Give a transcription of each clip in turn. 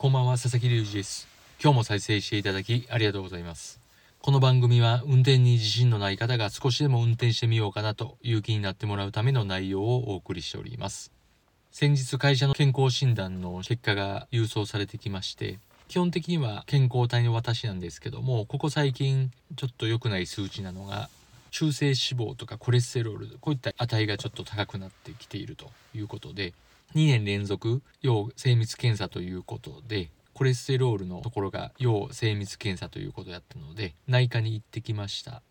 こんばんは、佐々木隆二です。今日も再生していただきありがとうございます。この番組は運転に自信のない方が少しでも運転してみようかなという気になってもらうための内容をお送りしております。先日会社の健康診断の結果が郵送されてきまして、基本的には健康体の私なんですけども、ここ最近ちょっと良くない数値なのが、中性脂肪とかコレステロール、こういった値がちょっと高くなってきているということで、2年連続要精密検査ということでコレステロールのところが要精密検査ということだったので内科に行ってきました。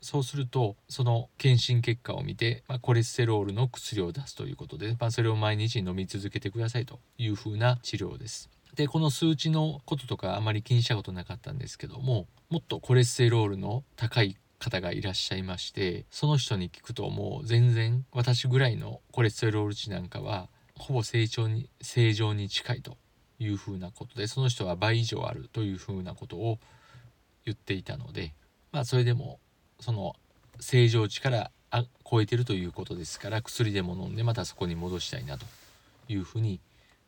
そうするとその検診結果を見て、まあ、コレステロールの薬を出すということで、まあ、それを毎日飲み続けてくださいというふうな治療です。でこの数値のこととかあまり気にしたことなかったんですけどももっとコレステロールの高い方がいらっしゃいましてその人に聞くともう全然私ぐらいのコレステロール値なんかはほぼ正常に正常に近いというふうなことでその人は倍以上あるというふうなことを言っていたのでまあそれでもその正常値からあ超えてるということですから薬でも飲んでまたそこに戻したいなというふうに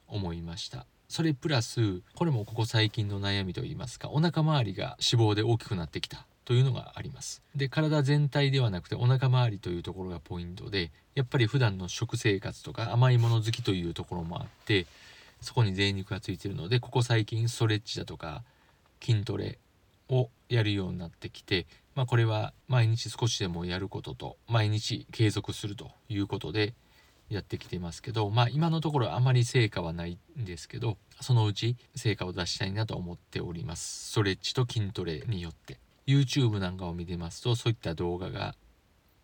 思いました。それプラスこれもここ最近の悩みといいますかお腹周りが脂肪で大きくなってきた。というのがあります。で体全体ではなくてお腹周りというところがポイントでやっぱり普段の食生活とか甘いもの好きというところもあってそこに贅肉がついてるのでここ最近ストレッチだとか筋トレをやるようになってきて、まあ、これは毎日少しでもやることと毎日継続するということでやってきてますけどまあ今のところあまり成果はないんですけどそのうち成果を出したいなと思っております。ストレッチと筋トレによって。YouTube なんかを見てますとそういった動画が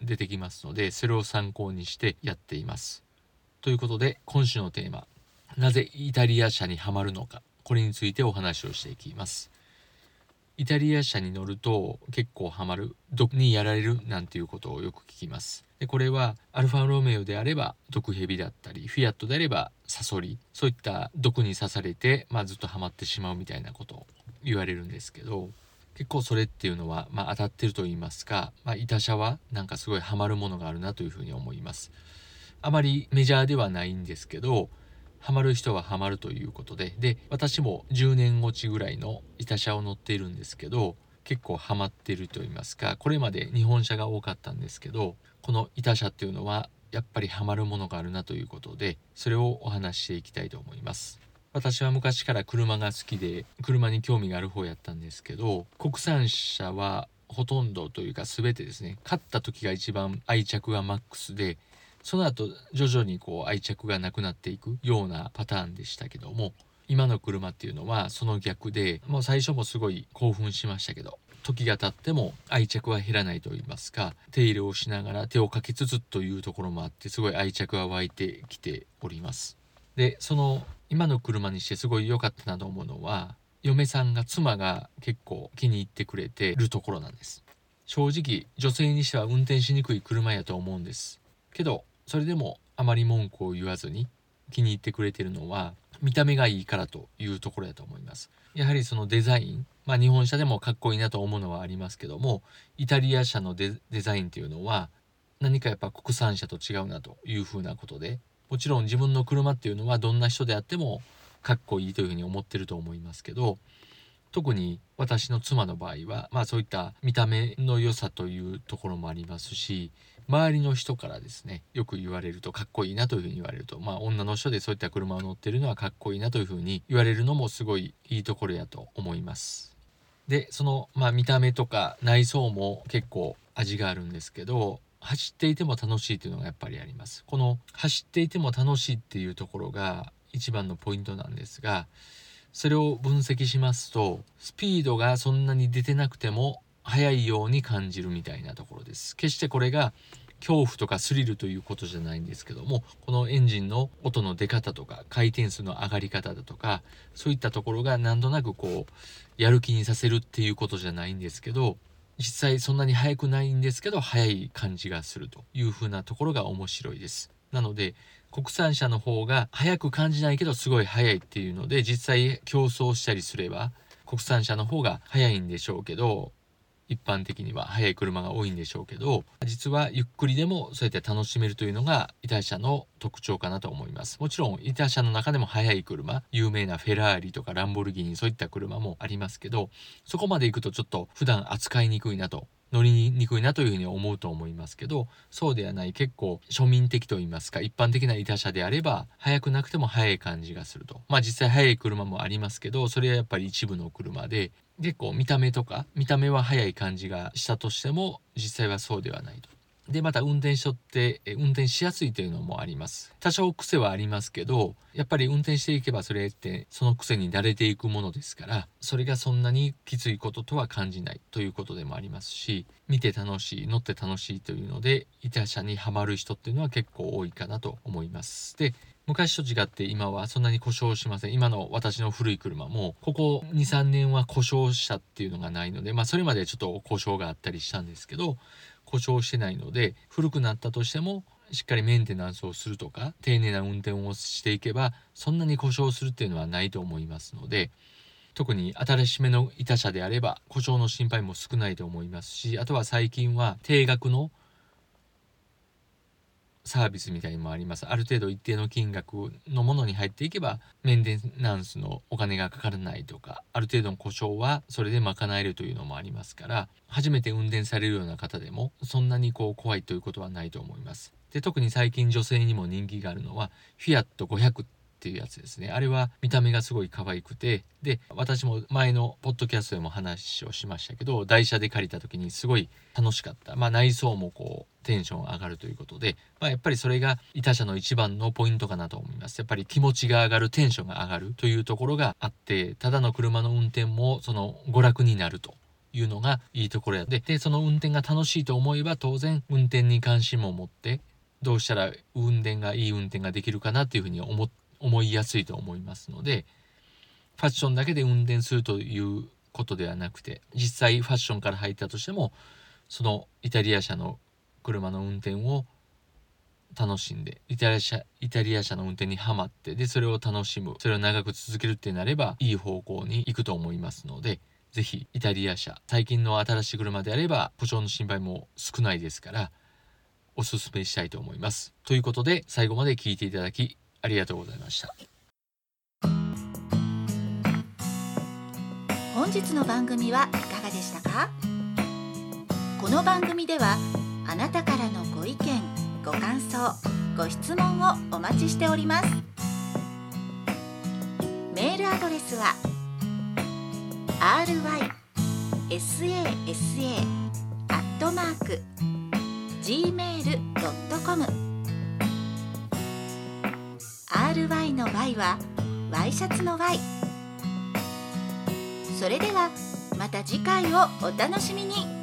出てきますのでそれを参考にしてやっています。ということで今週のテーマなぜイタリア車にはまるのかこれについてお話をしていきます。イタリア車に乗ると結構ハマる毒にやられるなんていうことをよく聞きます。でこれはアルファロメオであれば毒蛇だったりフィアットであればサソリそういった毒に刺されて、まあ、ずっとハマってしまうみたいなことを言われるんですけど結構それっていうのは、まあ、当たってると言いますか、まあ、イタ車はなんかすごいハマるものがあるなというふうに思います。あまりメジャーではないんですけどハマる人はハマるということでで私も10年落ちぐらいのイタ車を乗っているんですけど結構ハマってると言いますかこれまで日本車が多かったんですけどこのイタ車っていうのはやっぱりハマるものがあるなということでそれをお話ししていきたいと思います。私は昔から車が好きで車に興味がある方やったんですけど国産車はほとんどというか全てですね買った時が一番愛着がマックスでその後徐々にこう愛着がなくなっていくようなパターンでしたけども今の車っていうのはその逆でもう最初もすごい興奮しましたけど時が経っても愛着は減らないと言いますか手入れをしながら手をかけつつというところもあってすごい愛着が湧いてきております。でその今の車にしてすごい良かったなと思うのは嫁さんが妻が結構気に入ってくれてるところなんです。正直女性にしては運転しにくい車やと思うんです。けどそれでもあまり文句を言わずに気に入ってくれてるのは見た目がいいからというところだと思います。やはりそのデザインまあ日本車でもかっこいいなと思うのはありますけどもイタリア車のデザインっていうのは何かやっぱ国産車と違うなというふうなことでもちろん自分の車っていうのはどんな人であってもかっこいいというふうに思ってると思いますけど特に私の妻の場合はまあそういった見た目の良さというところもありますし周りの人からですねよく言われるとかっこいいなというふうに言われるとまあ女の人でそういった車を乗ってるのはかっこいいなというふうに言われるのもすごいいいところやと思います。でそのまあ見た目とか内装も結構味があるんですけど走っていても楽しいというのがやっぱりあります。この走っていても楽しいっていうところが一番のポイントなんですがそれを分析しますとスピードがそんなに出てなくても速いように感じるみたいなところです。決してこれが恐怖とかスリルということじゃないんですけどもこのエンジンの音の出方とか回転数の上がり方だとかそういったところがなんとなくこうやる気にさせるっていうことじゃないんですけど実際そんなに速くないんですけど速い感じがするというふうなところが面白いです。なので国産車の方が速く感じないけどすごい速いっていうので実際競争したりすれば国産車の方が速いんでしょうけど一般的には速い車が多いんでしょうけど実はゆっくりでもそうやって楽しめるというのがイタ車の特徴かなと思います。もちろんイタ車の中でも速い車有名なフェラーリとかランボルギーニそういった車もありますけどそこまで行くとちょっと普段扱いにくいなと乗りにくいなというふうに思うと思いますけどそうではない結構庶民的と言いますか一般的な板車であれば速くなくても速い感じがすると。まあ実際速い車もありますけどそれはやっぱり一部の車で結構見た目とか見た目は速い感じがしたとしても実際はそうではないと。でまた運転手って運転しやすいというのもあります。多少癖はありますけどやっぱり運転していけばそれってその癖に慣れていくものですからそれがそんなにきついこととは感じないということでもありますし見て楽しい乗って楽しいというので板車にはまる人っていうのは結構多いかなと思います。で昔と違って今はそんなに故障しません。今の私の古い車もここ23年は故障したっていうのがないのでまあそれまでちょっと故障があったりしたんですけど故障してないので古くなったとしてもしっかりメンテナンスをするとか丁寧な運転をしていけばそんなに故障するっていうのはないと思いますので特に新しめの板車であれば故障の心配も少ないと思いますしあとは最近は定額のサービスみたいにもあります。ある程度一定の金額のものに入っていけばメンテナンスのお金がかからないとかある程度の故障はそれで賄えるというのもありますから初めて運転されるような方でもそんなにこう怖いということはないと思います。で特に最近女性にも人気があるのはフィアット500っていうやつですね。あれは見た目がすごい可愛くてで私も前のポッドキャストでも話をしましたけど台車で借りた時にすごい楽しかった。まあ内装もこうテンション上がるということで、まあ、やっぱりそれが板車の一番のポイントかなと思います。やっぱり気持ちが上がるテンションが上がるというところがあってただの車の運転もその娯楽になるというのがいいところやででその運転が楽しいと思えば当然運転に関心も持ってどうしたら運転がいい運転ができるかなっていうふうに思思いやすいと思いますのでファッションだけで運転するということではなくて実際ファッションから入ったとしてもそのイタリア車の車の運転を楽しんでイタリア車イタリア車の運転にはまってでそれを楽しむそれを長く続けるってなればいい方向に行くと思いますので是非イタリア車最近の新しい車であれば故障の心配も少ないですからおすすめしたいと思います。ということで最後まで聞いていただきありがとうございました本日の番組はいかがでしたか？この番組ではあなたからのご意見ご感想ご質問をお待ちしております。メールアドレスは rysasa.gmail.com RY の Y はワイシャツの Y それではまた次回をお楽しみに。